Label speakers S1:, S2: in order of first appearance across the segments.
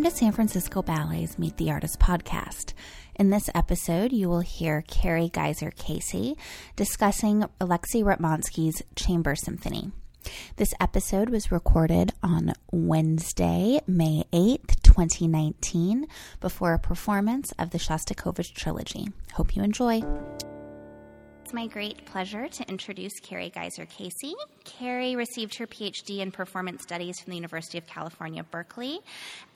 S1: Welcome to San Francisco Ballet's Meet the Artist podcast. In this episode, you will hear Carrie Geiser Casey discussing Alexei Ratmansky's Chamber Symphony. This episode was recorded on Wednesday, May 8th, 2019, before a performance of the Shostakovich trilogy. Hope you enjoy. It's my great pleasure to introduce Carrie Geiser Casey. Carrie received her PhD in Performance Studies from the University of California, Berkeley,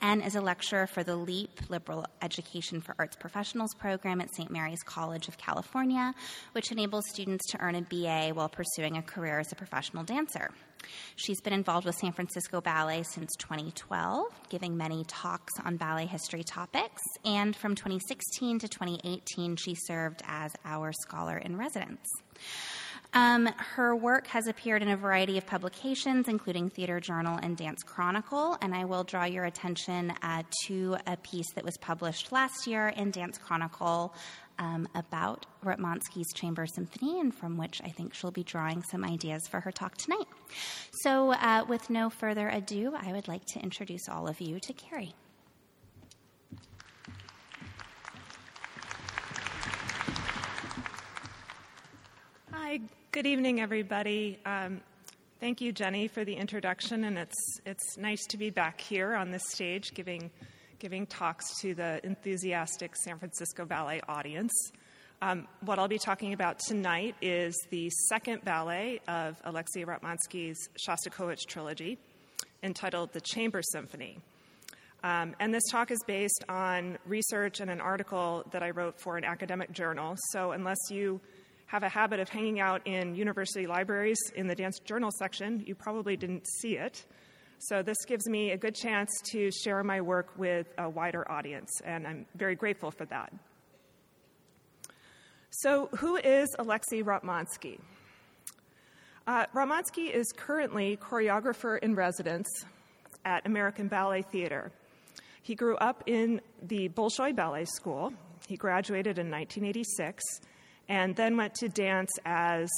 S1: and is a lecturer for the LEAP Liberal Education for Arts Professionals program at St. Mary's College of California, which enables students to earn a BA while pursuing a career as a professional dancer. She's been involved with San Francisco Ballet since 2012, giving many talks on ballet history topics. And from 2016 to 2018, she served as our scholar in residence. Um, her work has appeared in a variety of publications, including Theater Journal and Dance Chronicle, and I will draw your attention uh, to a piece that was published last year in Dance Chronicle um, about Ratmansky's Chamber Symphony, and from which I think she'll be drawing some ideas for her talk tonight. So, uh, with no further ado, I would like to introduce all of you to Carrie.
S2: Hi, good evening, everybody. Um, thank you, Jenny, for the introduction, and it's it's nice to be back here on this stage giving giving talks to the enthusiastic San Francisco Ballet audience. Um, what I'll be talking about tonight is the second ballet of Alexei Ratmansky's Shostakovich trilogy, entitled The Chamber Symphony. Um, and this talk is based on research and an article that I wrote for an academic journal. So, unless you have a habit of hanging out in university libraries in the dance journal section, you probably didn't see it. So, this gives me a good chance to share my work with a wider audience, and I'm very grateful for that. So, who is Alexei Ratmansky? Uh, Ratmansky is currently choreographer in residence at American Ballet Theater. He grew up in the Bolshoi Ballet School. He graduated in 1986 and then went to dance as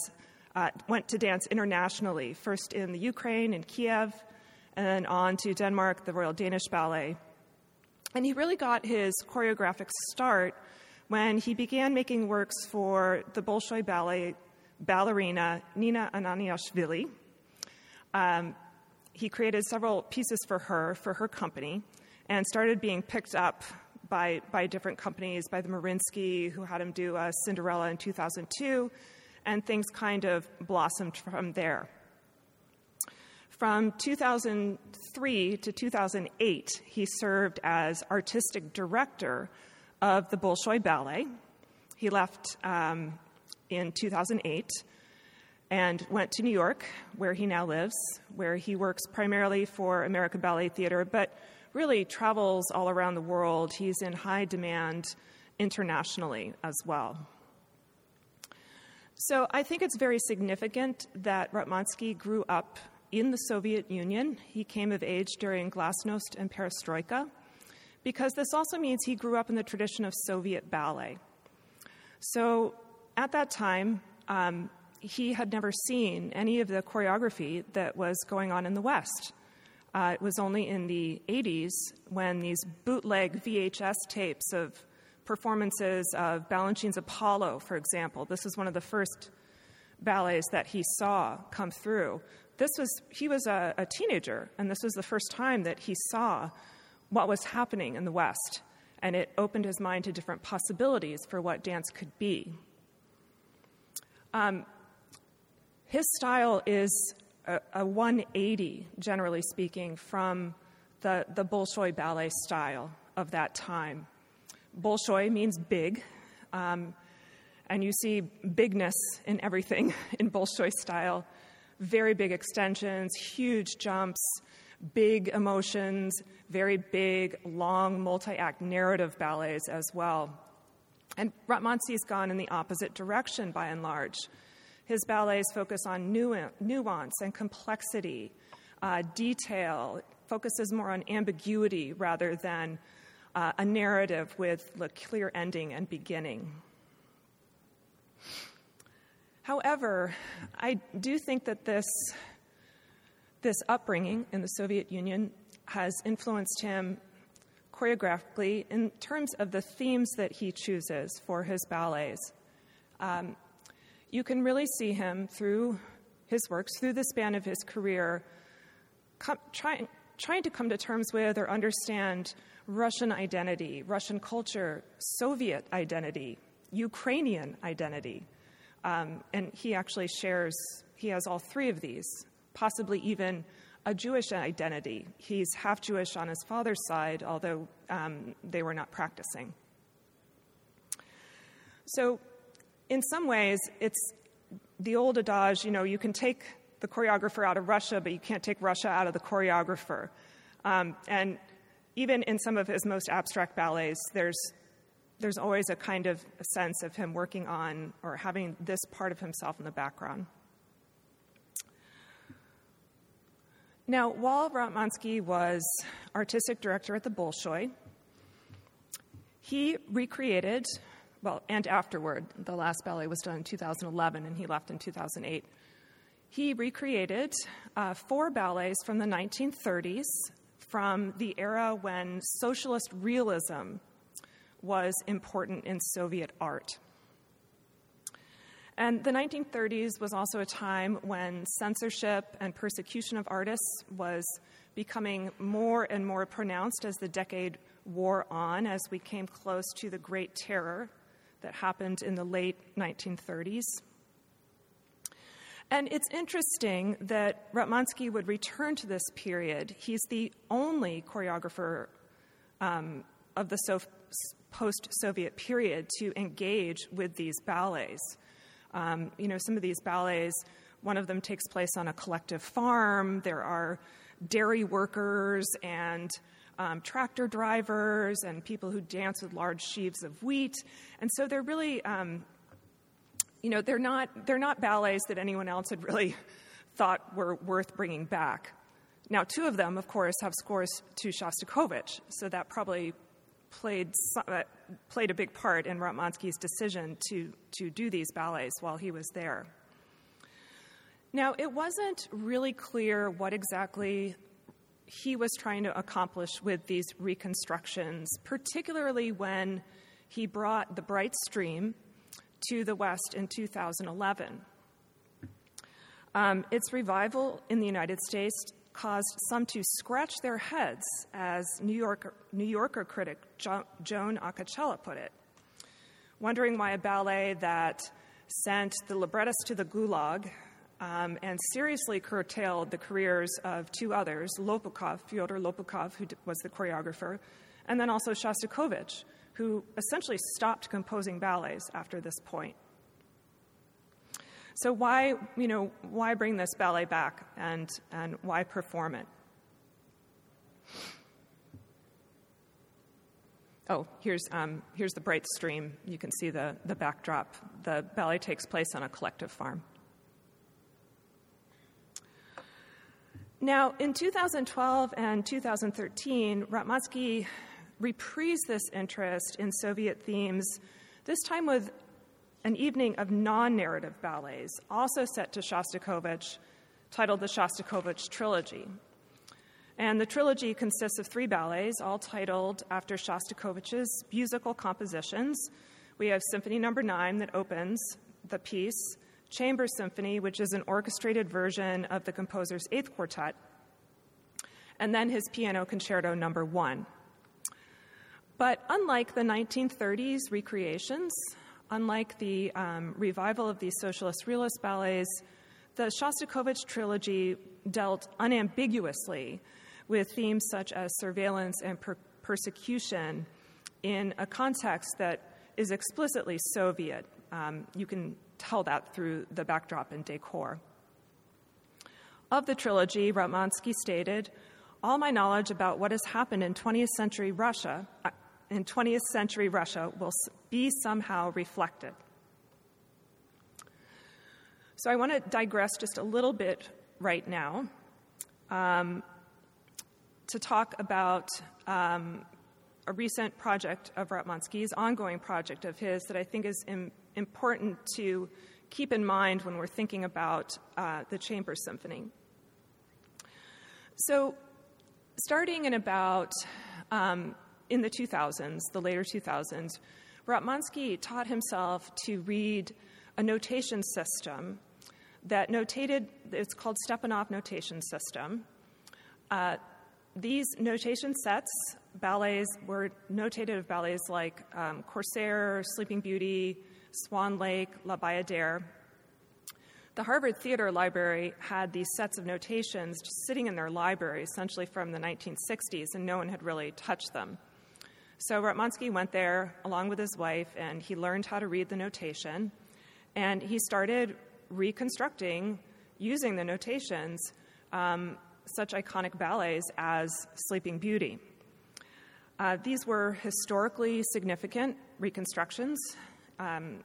S2: uh, went to dance internationally, first in the Ukraine in Kiev, and then on to Denmark, the Royal Danish Ballet. And he really got his choreographic start when he began making works for the Bolshoi Ballet ballerina Nina Ananiashvili. Um, he created several pieces for her, for her company, and started being picked up by, by different companies, by the Mariinsky, who had him do uh, Cinderella in 2002, and things kind of blossomed from there. From 2003 to 2008, he served as artistic director of the Bolshoi Ballet. He left um, in 2008 and went to New York, where he now lives, where he works primarily for American Ballet Theater, but really travels all around the world. He's in high demand internationally as well. So I think it's very significant that Ratmansky grew up in the Soviet Union. He came of age during Glasnost and Perestroika, because this also means he grew up in the tradition of Soviet ballet. So at that time, um, he had never seen any of the choreography that was going on in the West. Uh, it was only in the 80s when these bootleg VHS tapes of performances of Balanchine's Apollo, for example, this was one of the first ballets that he saw come through this was, he was a, a teenager, and this was the first time that he saw what was happening in the West. And it opened his mind to different possibilities for what dance could be. Um, his style is a, a, 180, generally speaking, from the, the Bolshoi ballet style of that time. Bolshoi means big, um, and you see bigness in everything in Bolshoi style very big extensions, huge jumps, big emotions, very big, long, multi act narrative ballets as well. And Ratmansky's gone in the opposite direction by and large. His ballets focus on nuance and complexity, uh, detail, focuses more on ambiguity rather than uh, a narrative with a clear ending and beginning. However, I do think that this, this upbringing in the Soviet Union has influenced him choreographically in terms of the themes that he chooses for his ballets. Um, you can really see him through his works, through the span of his career, come, trying, trying to come to terms with or understand Russian identity, Russian culture, Soviet identity, Ukrainian identity. Um, and he actually shares, he has all three of these, possibly even a Jewish identity. He's half Jewish on his father's side, although um, they were not practicing. So, in some ways, it's the old adage you know, you can take the choreographer out of Russia, but you can't take Russia out of the choreographer. Um, and even in some of his most abstract ballets, there's, there's always a kind of a sense of him working on or having this part of himself in the background. Now, while Ratmansky was artistic director at the Bolshoi, he recreated, well, and afterward, the last ballet was done in 2011 and he left in 2008. He recreated uh, four ballets from the 1930s from the era when socialist realism was important in Soviet art. And the 1930s was also a time when censorship and persecution of artists was becoming more and more pronounced as the decade wore on, as we came close to the Great Terror that happened in the late 1930s. And it's interesting that Ratmansky would return to this period. He's the only choreographer um, of the so- post Soviet period to engage with these ballets. Um, you know, some of these ballets, one of them takes place on a collective farm. There are dairy workers and um, tractor drivers and people who dance with large sheaves of wheat. And so they're really um, you know, they're not, they're not ballets that anyone else had really thought were worth bringing back. Now, two of them, of course, have scores to Shostakovich, so that probably played, uh, played a big part in Ratmansky's decision to, to do these ballets while he was there. Now, it wasn't really clear what exactly he was trying to accomplish with these reconstructions, particularly when he brought the bright stream to the West in 2011. Um, its revival in the United States caused some to scratch their heads, as New Yorker, New Yorker critic jo- Joan Acocella put it, wondering why a ballet that sent the librettist to the gulag um, and seriously curtailed the careers of two others, Lopukhov, Fyodor Lopukhov, who was the choreographer, and then also Shostakovich, who essentially stopped composing ballets after this point. So why, you know, why bring this ballet back and, and why perform it? Oh, here's, um, here's the bright stream. You can see the, the backdrop. The ballet takes place on a collective farm. Now, in 2012 and 2013, Ratmansky reprised this interest in Soviet themes, this time with an evening of non narrative ballets, also set to Shostakovich, titled the Shostakovich Trilogy. And the trilogy consists of three ballets, all titled after Shostakovich's musical compositions. We have Symphony Number no. 9 that opens the piece, Chamber Symphony, which is an orchestrated version of the composer's Eighth Quartet, and then his Piano Concerto Number no. 1. But unlike the 1930s recreations, unlike the um, revival of these socialist realist ballets, the Shostakovich trilogy dealt unambiguously with themes such as surveillance and per- persecution in a context that is explicitly Soviet. Um, you can tell that through the backdrop and decor. Of the trilogy, Ratmansky stated, All my knowledge about what has happened in 20th century Russia, uh, in 20th century Russia will be somehow reflected. So I want to digress just a little bit right now um, to talk about um, a recent project of Ratmansky's, ongoing project of his, that I think is Im- important to keep in mind when we're thinking about uh, the Chamber Symphony. So, starting in about um, in the 2000s, the later 2000s, Ratmansky taught himself to read a notation system that notated, it's called Stepanov notation system. Uh, these notation sets, ballets, were notated of ballets like um, Corsair, Sleeping Beauty, Swan Lake, La Bayadere. The Harvard Theater Library had these sets of notations just sitting in their library, essentially from the 1960s, and no one had really touched them. So Ratmansky went there along with his wife, and he learned how to read the notation, and he started reconstructing, using the notations, um, such iconic ballets as Sleeping Beauty. Uh, these were historically significant reconstructions, um,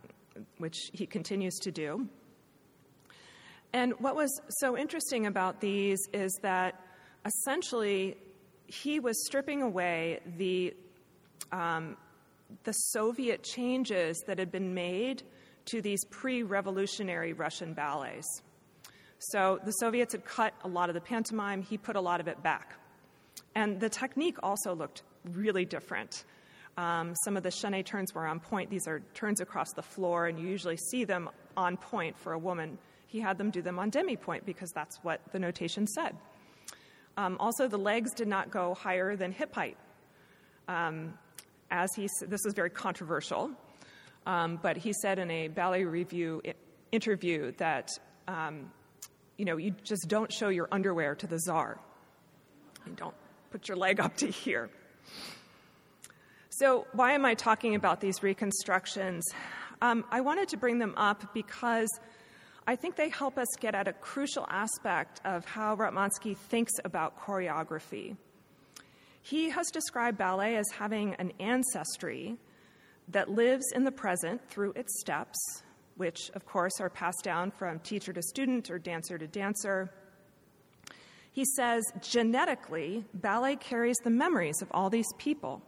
S2: which he continues to do. And what was so interesting about these is that essentially he was stripping away the, um, the Soviet changes that had been made to these pre revolutionary Russian ballets. So the Soviets had cut a lot of the pantomime, he put a lot of it back. And the technique also looked really different. Um, some of the chaîné turns were on point. These are turns across the floor, and you usually see them on point for a woman. He had them do them on demi point because that's what the notation said. Um, also, the legs did not go higher than hip height. Um, as he, this was very controversial, um, but he said in a ballet review interview that um, you know, you just don't show your underwear to the czar. You don't put your leg up to here. So, why am I talking about these reconstructions? Um, I wanted to bring them up because I think they help us get at a crucial aspect of how Ratmansky thinks about choreography. He has described ballet as having an ancestry that lives in the present through its steps, which, of course, are passed down from teacher to student or dancer to dancer. He says genetically, ballet carries the memories of all these people.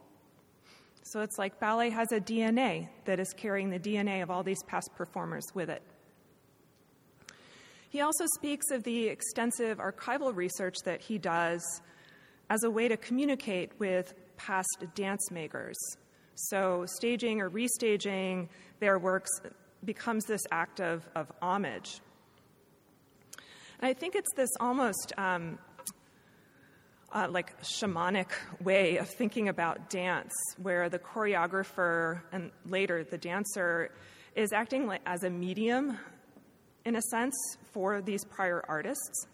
S2: So it's like ballet has a DNA that is carrying the DNA of all these past performers with it. He also speaks of the extensive archival research that he does as a way to communicate with past dance makers. So, staging or restaging their works becomes this act of, of homage. And I think it's this almost um, uh, like shamanic way of thinking about dance, where the choreographer and later the dancer is acting like, as a medium, in a sense, for these prior artists,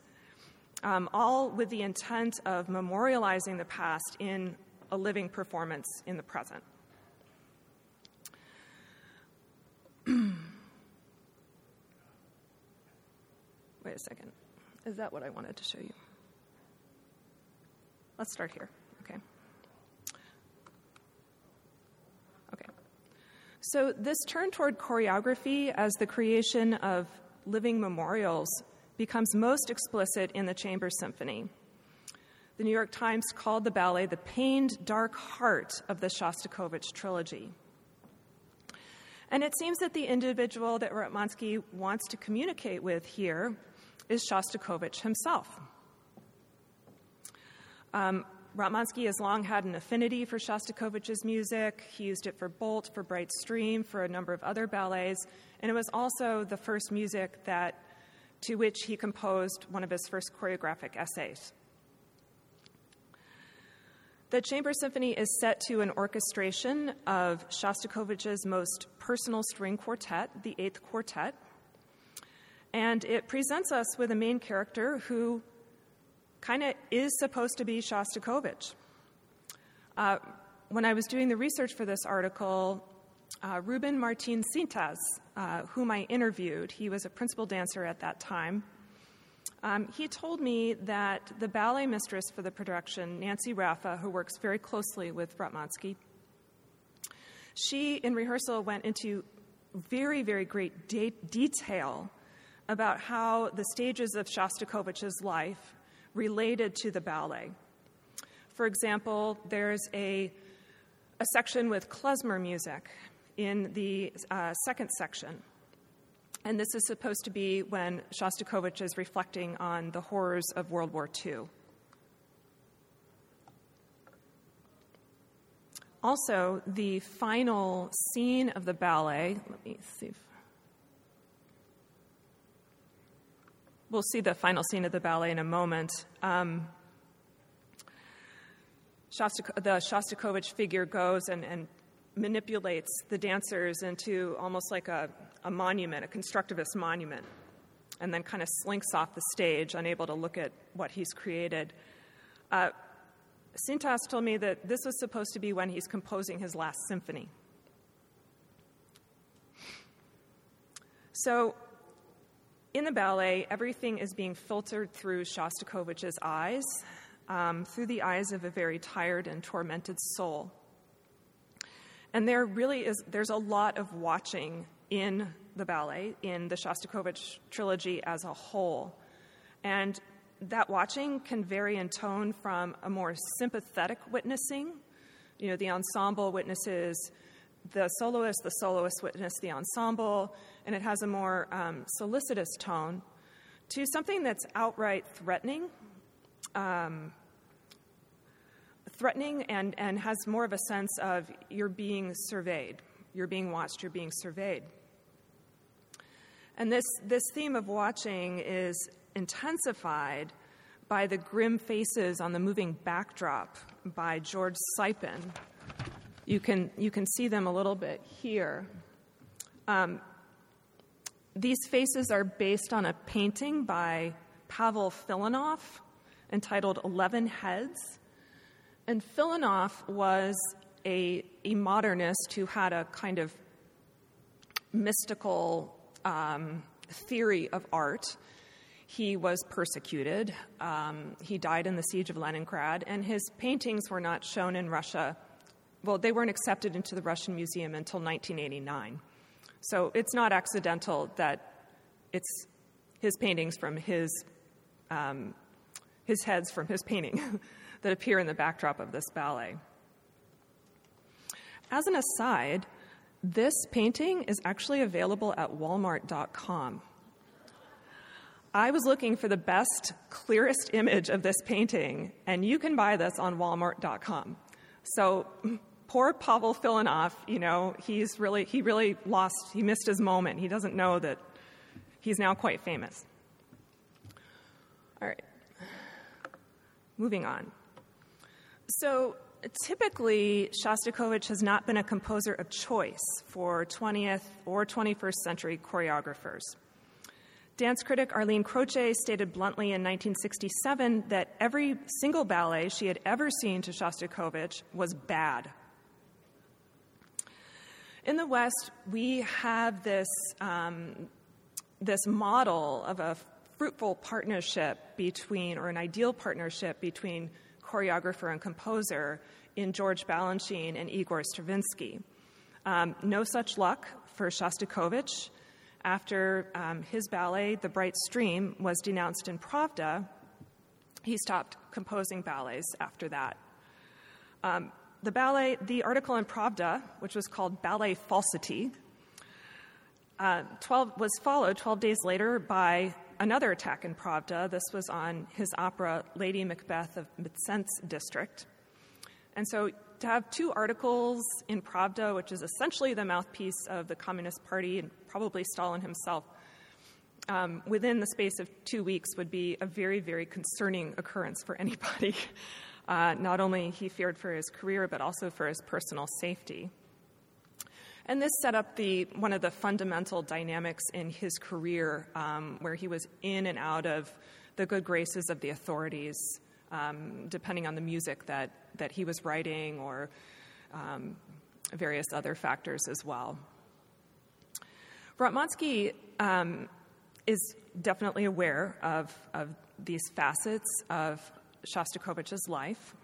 S2: um, all with the intent of memorializing the past in a living performance in the present. Wait a second. Is that what I wanted to show you? Let's start here. Okay. Okay. So, this turn toward choreography as the creation of living memorials becomes most explicit in the Chamber Symphony. The New York Times called the ballet the pained, dark heart of the Shostakovich trilogy. And it seems that the individual that Ratmansky wants to communicate with here is Shostakovich himself. Um, Ratmansky has long had an affinity for Shostakovich's music. He used it for Bolt, for Bright Stream, for a number of other ballets, and it was also the first music that, to which he composed one of his first choreographic essays. The Chamber Symphony is set to an orchestration of Shostakovich's most personal string quartet, the Eighth Quartet, and it presents us with a main character who kind of is supposed to be Shostakovich. Uh, when I was doing the research for this article, uh, Ruben Martin Cintas, uh, whom I interviewed, he was a principal dancer at that time. Um, he told me that the ballet mistress for the production, Nancy Raffa, who works very closely with Ratmansky, she in rehearsal went into very, very great de- detail about how the stages of Shostakovich's life related to the ballet. For example, there's a, a section with klezmer music in the uh, second section. And this is supposed to be when Shostakovich is reflecting on the horrors of World War II. also, the final scene of the ballet, let me see if we'll see the final scene of the ballet in a moment. Um, the Shostakovich figure goes and, and, manipulates the dancers into almost like a, a, monument, a constructivist monument, and then kind of slinks off the stage, unable to look at what he's created. Uh, Cintas told me that this was supposed to be when he's composing his last symphony. So, in the ballet, everything is being filtered through Shostakovich's eyes, um, through the eyes of a very tired and tormented soul. And there really is, there's a lot of watching in the ballet, in the Shostakovich trilogy as a whole. And that watching can vary in tone from a more sympathetic witnessing. You know, the ensemble witnesses the soloist, the soloist witness the ensemble, and it has a more um, solicitous tone, to something that's outright threatening. Um, threatening and, and has more of a sense of you're being surveyed, you're being watched, you're being surveyed. And this, this theme of watching is intensified by the grim faces on the moving backdrop by George Tsypin. You can, you can see them a little bit here. Um, these faces are based on a painting by Pavel Filonov entitled Eleven Heads. And Filonov was a, a modernist who had a kind of mystical um, theory of art. He was persecuted. Um, he died in the siege of Leningrad, and his paintings were not shown in Russia. Well, they weren't accepted into the Russian Museum until 1989. So it's not accidental that it's his paintings from his, um, his heads from his painting that appear in the backdrop of this ballet. As an aside, this painting is actually available at walmart.com. I was looking for the best, clearest image of this painting, and you can buy this on walmart.com. So poor Pavel Filonov, you know, he's really, he really lost, he missed his moment. He doesn't know that he's now quite famous. All right, moving on. So typically, Shostakovich has not been a composer of choice for 20th or 21st century choreographers. Dance critic Arlene Croce stated bluntly in 1967 that every single ballet she had ever seen to Shostakovich was bad. In the West, we have this, um, this model of a fruitful partnership between, or an ideal partnership between choreographer and composer in George Balanchine and Igor Stravinsky. Um, no such luck for Shostakovich. After um, his ballet, The Bright Stream, was denounced in Pravda, he stopped composing ballets after that. Um, the ballet, the article in Pravda, which was called Ballet Falsity, uh, 12, was followed 12 days later by another attack in Pravda. This was on his opera Lady Macbeth of Mtsensk district. And so to have two articles in Pravda, which is essentially the mouthpiece of the Communist Party and probably Stalin himself, um, within the space of two weeks would be a very, very concerning occurrence for anybody. Uh, not only he feared for his career, but also for his personal safety. And this set up the, one of the fundamental dynamics in his career, um, where he was in and out of the good graces of the authorities um, depending on the music that, that he was writing or um, various other factors as well. Ratmansky um, is definitely aware of, of these facets of Shostakovich's life.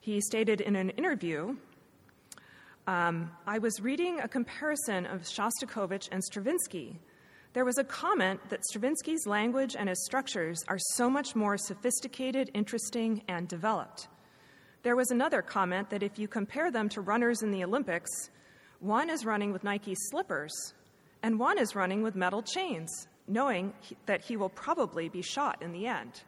S2: He stated in an interview um, I was reading a comparison of Shostakovich and Stravinsky there was a comment that Stravinsky's language and his structures are so much more sophisticated, interesting, and developed. There was another comment that if you compare them to runners in the Olympics, one is running with Nike slippers and one is running with metal chains, knowing that he will probably be shot in the end.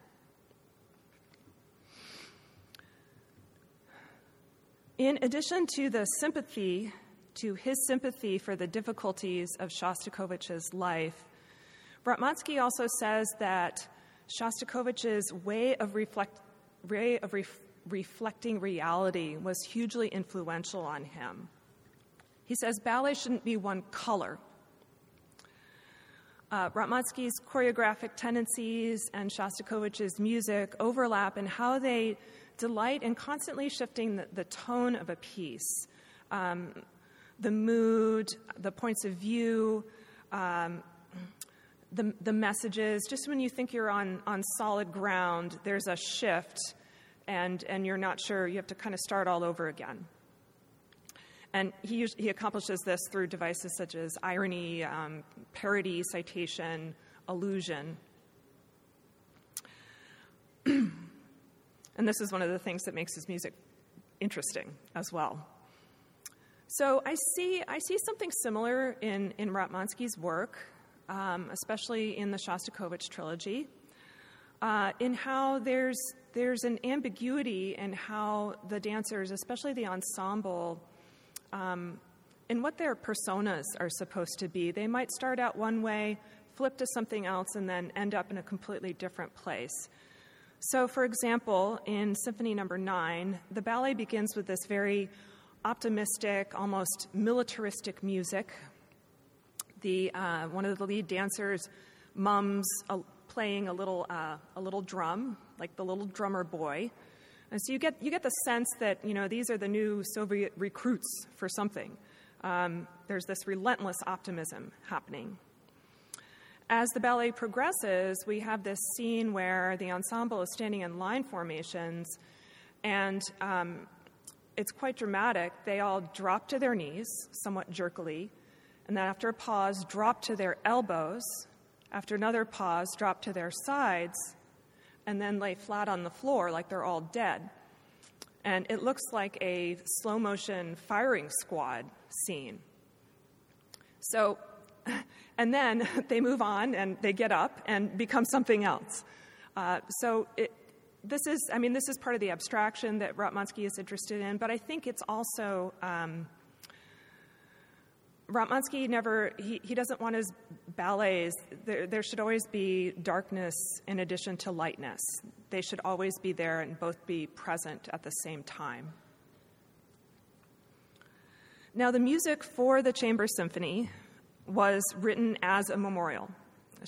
S2: In addition to the sympathy, to his sympathy for the difficulties of Shostakovich's life, Ratmansky also says that Shostakovich's way of, reflect, way of ref, reflecting reality was hugely influential on him. He says ballet shouldn't be one color. Uh, choreographic tendencies and Shostakovich's music overlap in how they delight in constantly shifting the, the tone of a piece, um, the mood, the points of view, um, the, the messages. Just when you think you're on, on solid ground, there's a shift, and, and you're not sure. You have to kind of start all over again. And he, he accomplishes this through devices such as irony, um, parody, citation, allusion. and this is one of the things that makes his music interesting as well. So I see, I see something similar in, in Ratmansky's work, um, especially in the Shostakovich trilogy, uh, in how there's, there's an ambiguity in how the dancers, especially the ensemble, um, in what their personas are supposed to be. They might start out one way, flip to something else, and then end up in a completely different place. So, for example, in Symphony Number no. 9, the ballet begins with this very optimistic, almost militaristic music. The, uh, one of the lead dancers mums a, playing a little, uh, a little drum, like the little drummer boy. And so you get, you get the sense that, you know, these are the new Soviet recruits for something. Um, there's this relentless optimism happening. As the ballet progresses, we have this scene where the ensemble is standing in line formations, and um, it's quite dramatic. They all drop to their knees, somewhat jerkily, and then after a pause, drop to their elbows. After another pause, drop to their sides, and then lay flat on the floor like they're all dead. And it looks like a slow motion firing squad scene. So, and then they move on and they get up and become something else. Uh, so it, this is, I mean, this is part of the abstraction that Ratmansky is interested in, but I think it's also um, Ratmansky never, he, he doesn't want his ballets, there, there should always be darkness in addition to lightness. They should always be there and both be present at the same time. Now, the music for the Chamber Symphony was written as a memorial.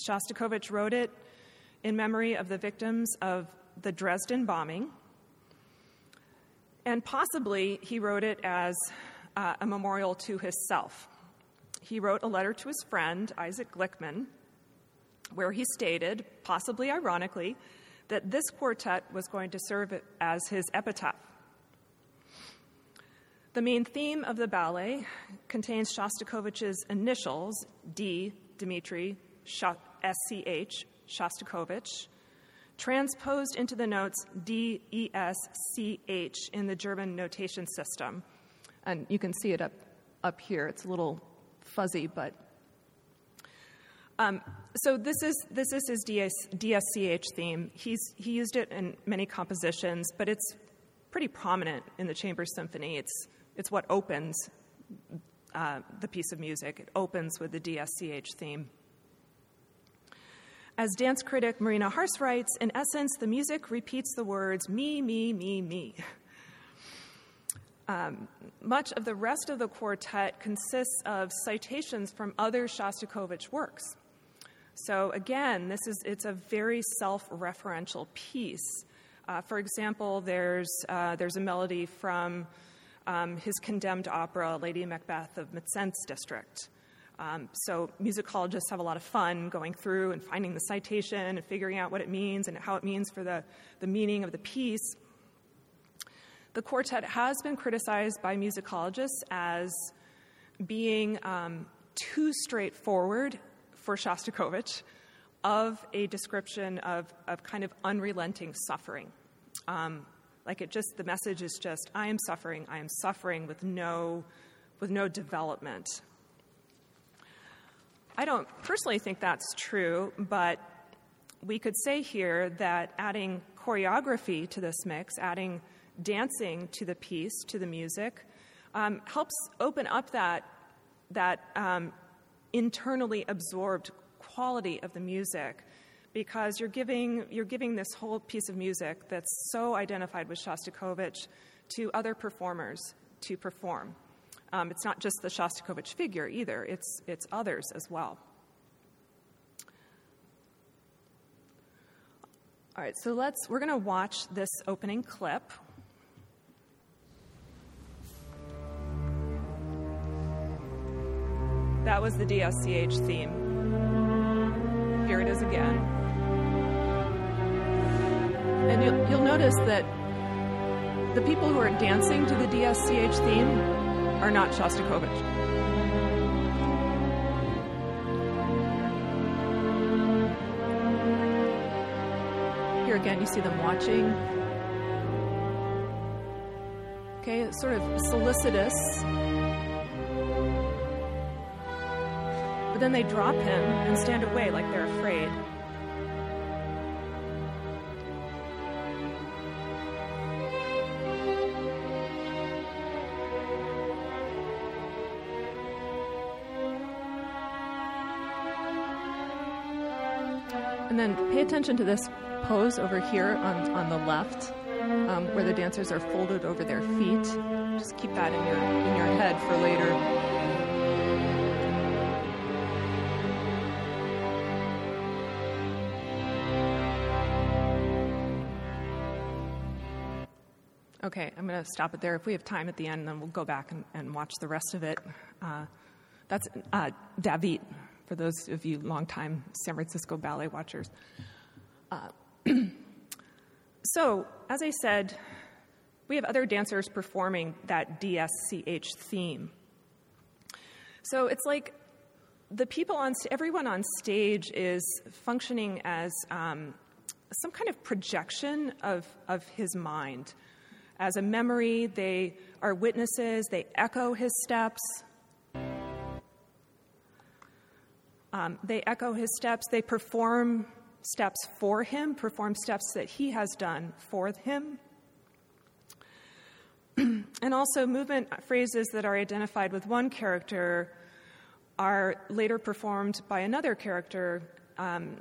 S2: Shostakovich wrote it in memory of the victims of the Dresden bombing, and possibly he wrote it as uh, a memorial to himself he wrote a letter to his friend, Isaac Glickman, where he stated, possibly ironically, that this quartet was going to serve as his epitaph. The main theme of the ballet contains Shostakovich's initials, D, Dmitri, SCH, Shostakovich, transposed into the notes D, E, S, C, H in the German notation system. And you can see it up, up here. It's a little fuzzy, but. Um, so this is this is his DS, DSCH theme. He's he used it in many compositions, but it's pretty prominent in the Chamber Symphony. It's it's what opens uh, the piece of music. It opens with the DSCH theme. As dance critic Marina Harss writes, in essence, the music repeats the words me, me, me, me. Um, much of the rest of the quartet consists of citations from other Shostakovich works. So again, this is it's a very self-referential piece. Uh, for example, there's uh, there's a melody from um, his condemned opera Lady Macbeth of Mtsensk District. Um, so musicologists have a lot of fun going through and finding the citation and figuring out what it means and how it means for the, the meaning of the piece. The quartet has been criticized by musicologists as being um, too straightforward for Shostakovich of a description of, of kind of unrelenting suffering. Um, like it just, the message is just, I am suffering, I am suffering with no, with no development. I don't personally think that's true, but we could say here that adding choreography to this mix, adding dancing to the piece, to the music, um, helps open up that, that um, internally absorbed quality of the music because you're giving, you're giving this whole piece of music that's so identified with Shostakovich to other performers to perform. Um, it's not just the Shostakovich figure either, it's, it's others as well. All right, so let's, we're going to watch this opening clip. That was the DSCH theme. Here it is again. And you'll, you'll notice that the people who are dancing to the DSCH theme are not Shostakovich. Here again, you see them watching. Okay, it's sort of solicitous. But then they drop him and stand away like they're afraid. Attention to this pose over here on, on the left, um, where the dancers are folded over their feet. Just keep that in your, in your head for later. Okay, I'm going to stop it there. If we have time at the end, then we'll go back and, and watch the rest of it. Uh, that's uh, David for those of you longtime San Francisco ballet watchers. Uh, so, as I said, we have other dancers performing that DSCH theme. So it's like the people on everyone on stage is functioning as um, some kind of projection of, of his mind. As a memory, they are witnesses, they echo his steps, Um, they echo his steps, they perform steps for him, perform steps that he has done for him. and also, movement phrases that are identified with one character are later performed by another character um,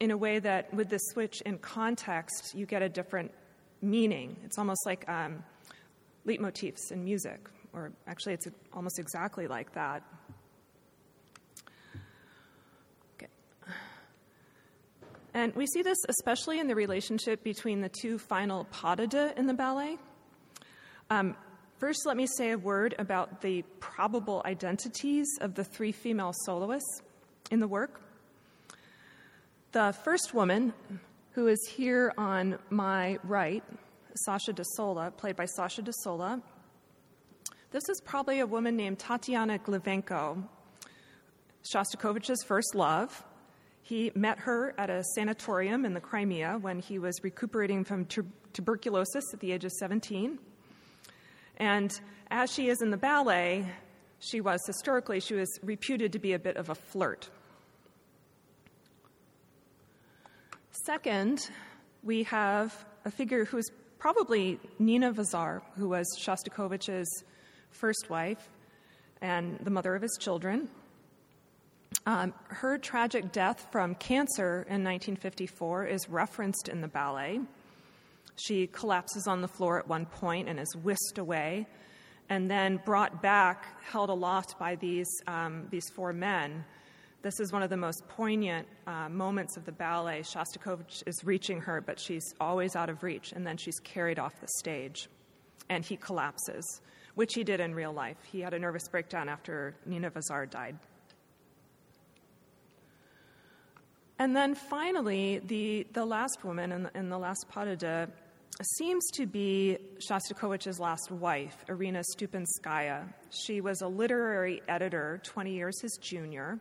S2: in a way that, with the switch in context, you get a different meaning. It's almost like um, leitmotifs in music, or actually, it's almost exactly like that. And we see this especially in the relationship between the two final pas de deux in the ballet. Um, first, let me say a word about the probable identities of the three female soloists in the work. The first woman, who is here on my right, Sasha de Sola, played by Sasha de Sola, this is probably a woman named Tatiana Glivenko, Shostakovich's first love. He met her at a sanatorium in the Crimea when he was recuperating from tu- tuberculosis at the age of 17. And as she is in the ballet, she was historically, she was reputed to be a bit of a flirt. Second, we have a figure who's probably Nina Varzar, who was Shostakovich's first wife and the mother of his children. Um, her tragic death from cancer in 1954 is referenced in the ballet. She collapses on the floor at one point and is whisked away, and then brought back, held aloft by these, um, these four men. This is one of the most poignant uh, moments of the ballet. Shostakovich is reaching her, but she's always out of reach, and then she's carried off the stage, and he collapses, which he did in real life. He had a nervous breakdown after Nina Varzar died. And then finally, the, the last woman in the, in the last deux seems to be Shostakovich's last wife, Irina Supinskaya. She was a literary editor, 20 years his junior,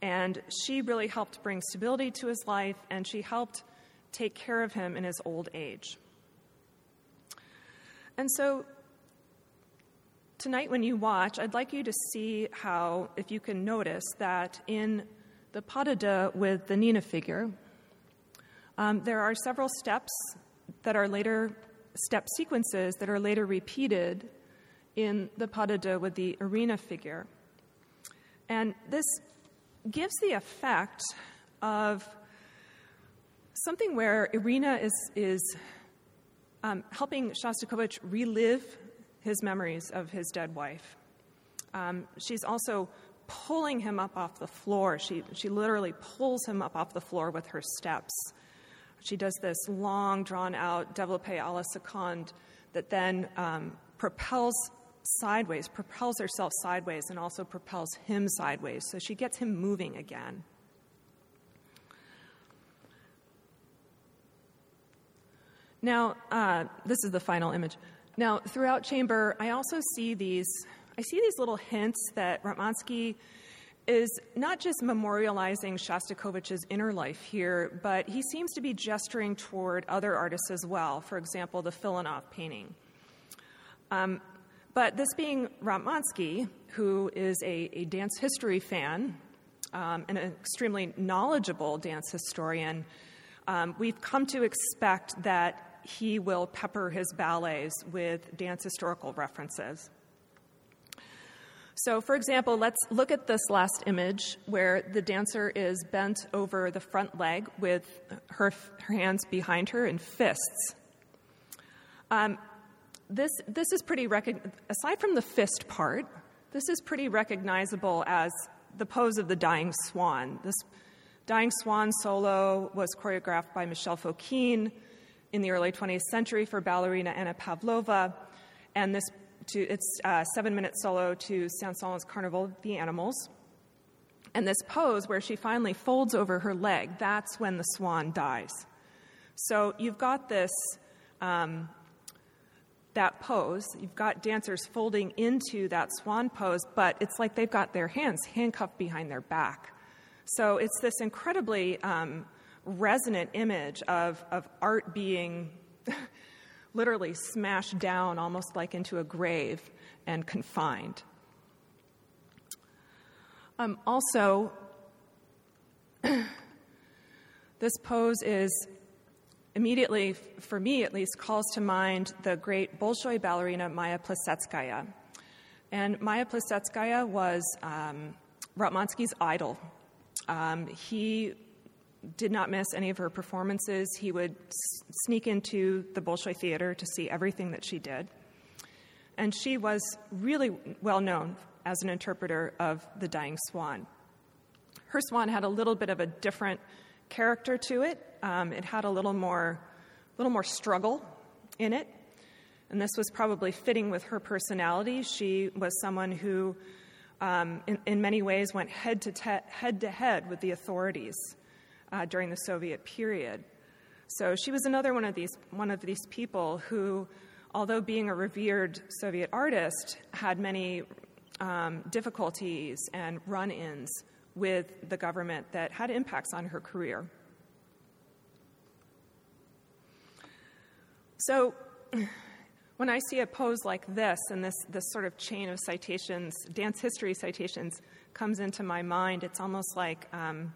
S2: and she really helped bring stability to his life, and she helped take care of him in his old age. And so tonight, when you watch, I'd like you to see how, if you can notice, that in the pas de deux with the Nina figure. Um, there are several steps that are later step sequences that are later repeated in the pas de deux with the Irina figure. And this gives the effect of something where Irina is, is um, helping Shostakovich relive his memories of his dead wife. Um, she's also pulling him up off the floor. She, she literally pulls him up off the floor with her steps. She does this long, drawn out développé à la seconde that then um, propels sideways, propels herself sideways, and also propels him sideways. So she gets him moving again. Now, uh, this is the final image. Now, throughout chamber, I also see these. I see these little hints that Ratmansky is not just memorializing Shostakovich's inner life here, but he seems to be gesturing toward other artists as well. For example, the Filonov painting. Um, but this being Ratmansky, who is a, a dance history fan um, and an extremely knowledgeable dance historian, um, we've come to expect that he will pepper his ballets with dance historical references. So, for example, let's look at this last image where the dancer is bent over the front leg with her, her hands behind her in fists. Um, this, this is pretty, rec- aside from the fist part, this is pretty recognizable as the pose of the dying swan. This dying swan solo was choreographed by Michel Fokine in the early 20th century for ballerina Anna Pavlova, and this to its uh, seven-minute solo to Saint-Saëns' Carnival of the Animals. And this pose where she finally folds over her leg, that's when the swan dies. So you've got this, um, that pose, you've got dancers folding into that swan pose, but it's like they've got their hands handcuffed behind their back. So it's this incredibly um, resonant image of, of art being literally smashed down almost like into a grave and confined. Um, also, this pose is immediately, for me at least, calls to mind the great Bolshoi ballerina Maya Plisetskaya. And Maya Plisetskaya was um, idol. Um, he did not miss any of her performances. He would s- sneak into the Bolshoi Theater to see everything that she did. And she was really well known as an interpreter of The Dying Swan. Her swan had a little bit of a different character to it. Um, it had a little more, little more struggle in it. And this was probably fitting with her personality. She was someone who, um, in, in, many ways, went head to, te- head to head with the authorities uh, during the Soviet period. So she was another one of these one of these people who, although being a revered Soviet artist, had many um, difficulties and run-ins with the government that had impacts on her career. So. When I see a pose like this and this, this sort of chain of citations, dance history citations, comes into my mind, it's almost like um,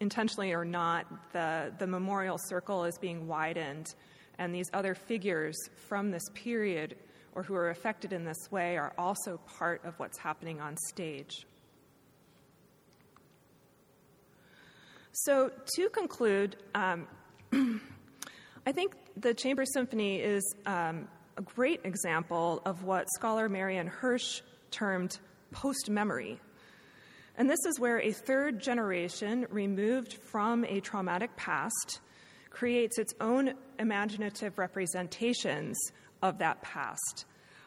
S2: intentionally or not, the, the memorial circle is being widened, and these other figures from this period or who are affected in this way are also part of what's happening on stage. So, to conclude, um, I think the Chamber Symphony is um, a great example of what scholar Marianne Hirsch termed post memory and this is where a third generation removed from a traumatic past creates its own imaginative representations of that past.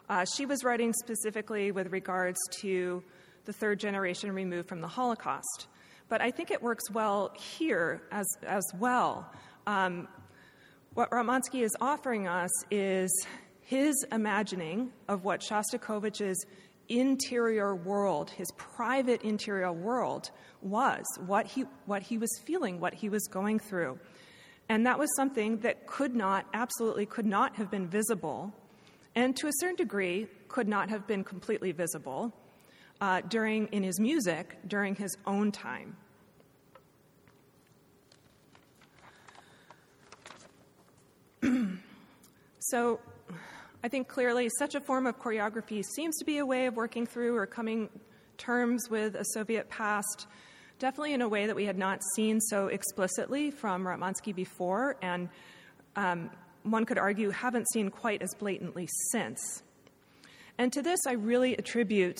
S2: Uh, she was writing specifically with regards to the third generation removed from the Holocaust. But I think it works well here as, as well. Um, what Ratmansky is offering us is his imagining of what Shostakovich's interior world, his private interior world, was, what he, what he was feeling, what he was going through. And that was something that could not, absolutely could not have been visible, and to a certain degree, could not have been completely visible uh, during, in his music during his own time. So I think clearly such a form of choreography seems to be a way of working through or coming terms with a Soviet past, definitely in a way that we had not seen so explicitly from Ratmansky before, and um, one could argue haven't seen quite as blatantly since. And to this, I really attribute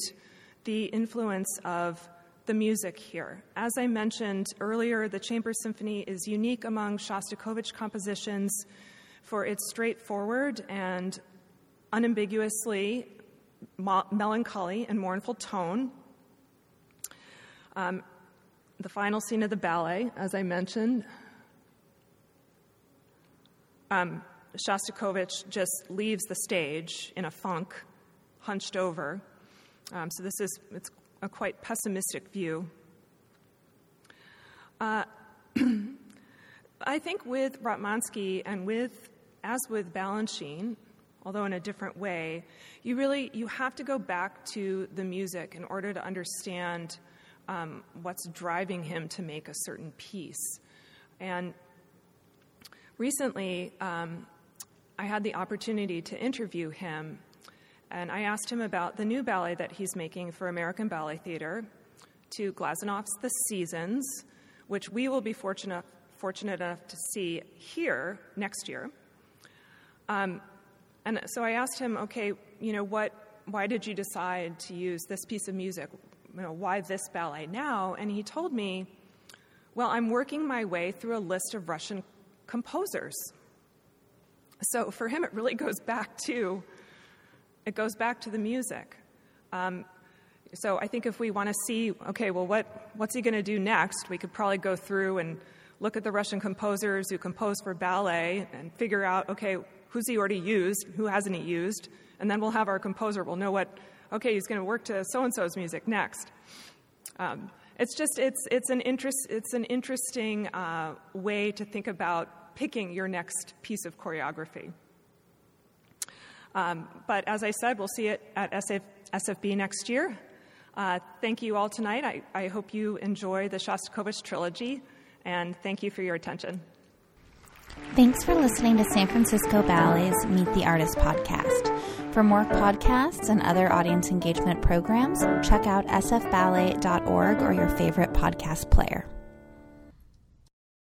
S2: the influence of the music here. As I mentioned earlier, the Chamber Symphony is unique among Shostakovich compositions for its straightforward and unambiguously melancholy and mournful tone. Um, the final scene of the ballet, as I mentioned, um, Shostakovich just leaves the stage in a funk, hunched over. Um, so this is it's a quite pessimistic view. Uh, I think with Ratmansky and with, as with Balanchine, although in a different way, you really you have to go back to the music in order to understand um, what's driving him to make a certain piece. And recently, um, I had the opportunity to interview him, and I asked him about the new ballet that he's making for American Ballet Theater to Glazunov's The Seasons, which we will be fortunate, fortunate enough to see here next year. Um, and so I asked him, okay, you know, what, why did you decide to use this piece of music? You know, why this ballet now? And he told me, well, I'm working my way through a list of Russian composers. So for him, it really goes back to it goes back to the music. Um, so I think if we want to see, okay, well, what, what's he going to do next? We could probably go through and look at the Russian composers who compose for ballet and figure out, okay, who's he already used, who hasn't he used, and then we'll have our composer. We'll know what, okay, he's going to work to so and so's music next. Um, it's just it's it's an interest it's an interesting uh, way to think about picking your next piece of choreography. Um, but as I said, we'll see it at SF, SFB next year. Uh, thank you all tonight. I, I hope you enjoy the Shostakovich trilogy, and thank you for your attention.
S1: Thanks for listening to San Francisco Ballet's Meet the Artist podcast. For more podcasts and other audience engagement programs, check out sfballet.org or your favorite podcast player.